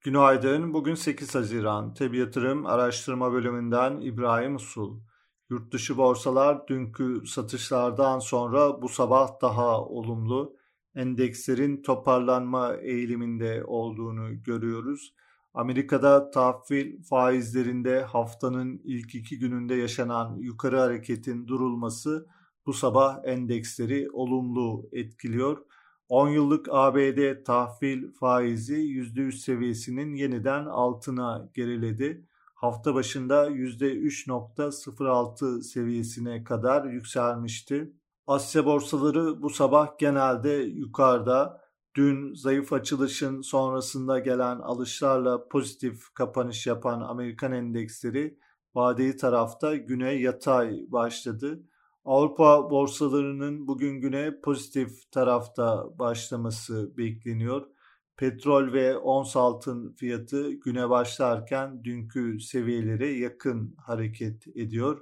Günaydın. Bugün 8 Haziran. Tebi Yatırım Araştırma Bölümünden İbrahim Usul. Yurt dışı borsalar dünkü satışlardan sonra bu sabah daha olumlu. Endekslerin toparlanma eğiliminde olduğunu görüyoruz. Amerika'da tahvil faizlerinde haftanın ilk iki gününde yaşanan yukarı hareketin durulması bu sabah endeksleri olumlu etkiliyor. 10 yıllık ABD tahvil faizi %3 seviyesinin yeniden altına geriledi. Hafta başında %3.06 seviyesine kadar yükselmişti. Asya borsaları bu sabah genelde yukarıda. Dün zayıf açılışın sonrasında gelen alışlarla pozitif kapanış yapan Amerikan endeksleri vadeli tarafta güne yatay başladı. Avrupa borsalarının bugün güne pozitif tarafta başlaması bekleniyor. Petrol ve ons altın fiyatı güne başlarken dünkü seviyelere yakın hareket ediyor.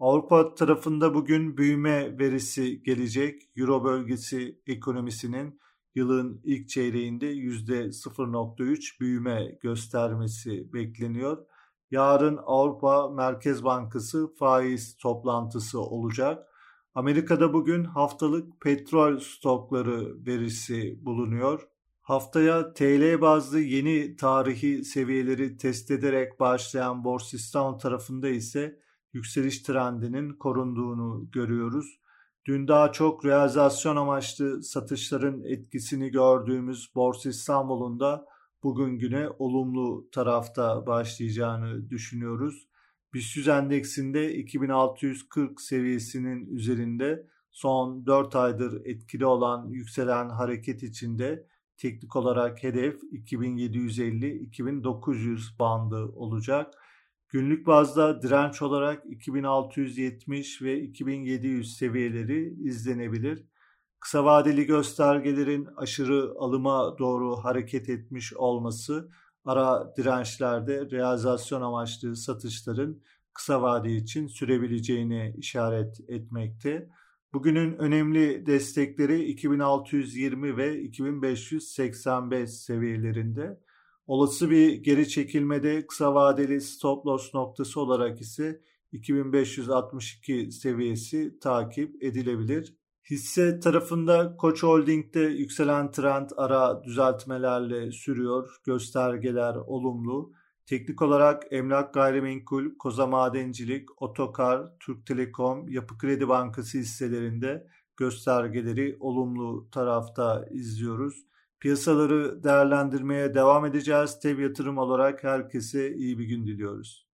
Avrupa tarafında bugün büyüme verisi gelecek. Euro bölgesi ekonomisinin yılın ilk çeyreğinde %0.3 büyüme göstermesi bekleniyor. Yarın Avrupa Merkez Bankası faiz toplantısı olacak. Amerika'da bugün haftalık petrol stokları verisi bulunuyor. Haftaya TL bazlı yeni tarihi seviyeleri test ederek başlayan Borsa İstanbul tarafında ise yükseliş trendinin korunduğunu görüyoruz. Dün daha çok realizasyon amaçlı satışların etkisini gördüğümüz Borsa İstanbul'un da bugün güne olumlu tarafta başlayacağını düşünüyoruz. BIST endeksinde 2640 seviyesinin üzerinde son 4 aydır etkili olan yükselen hareket içinde teknik olarak hedef 2750-2900 bandı olacak. Günlük bazda direnç olarak 2670 ve 2700 seviyeleri izlenebilir. Kısa vadeli göstergelerin aşırı alıma doğru hareket etmiş olması ara dirençlerde realizasyon amaçlı satışların kısa vade için sürebileceğini işaret etmekte. Bugünün önemli destekleri 2620 ve 2585 seviyelerinde. Olası bir geri çekilmede kısa vadeli stop loss noktası olarak ise 2562 seviyesi takip edilebilir. Hisse tarafında Koç Holding'de yükselen trend ara düzeltmelerle sürüyor. Göstergeler olumlu. Teknik olarak emlak gayrimenkul, koza madencilik, otokar, Türk Telekom, Yapı Kredi Bankası hisselerinde göstergeleri olumlu tarafta izliyoruz. Piyasaları değerlendirmeye devam edeceğiz. Tev yatırım olarak herkese iyi bir gün diliyoruz.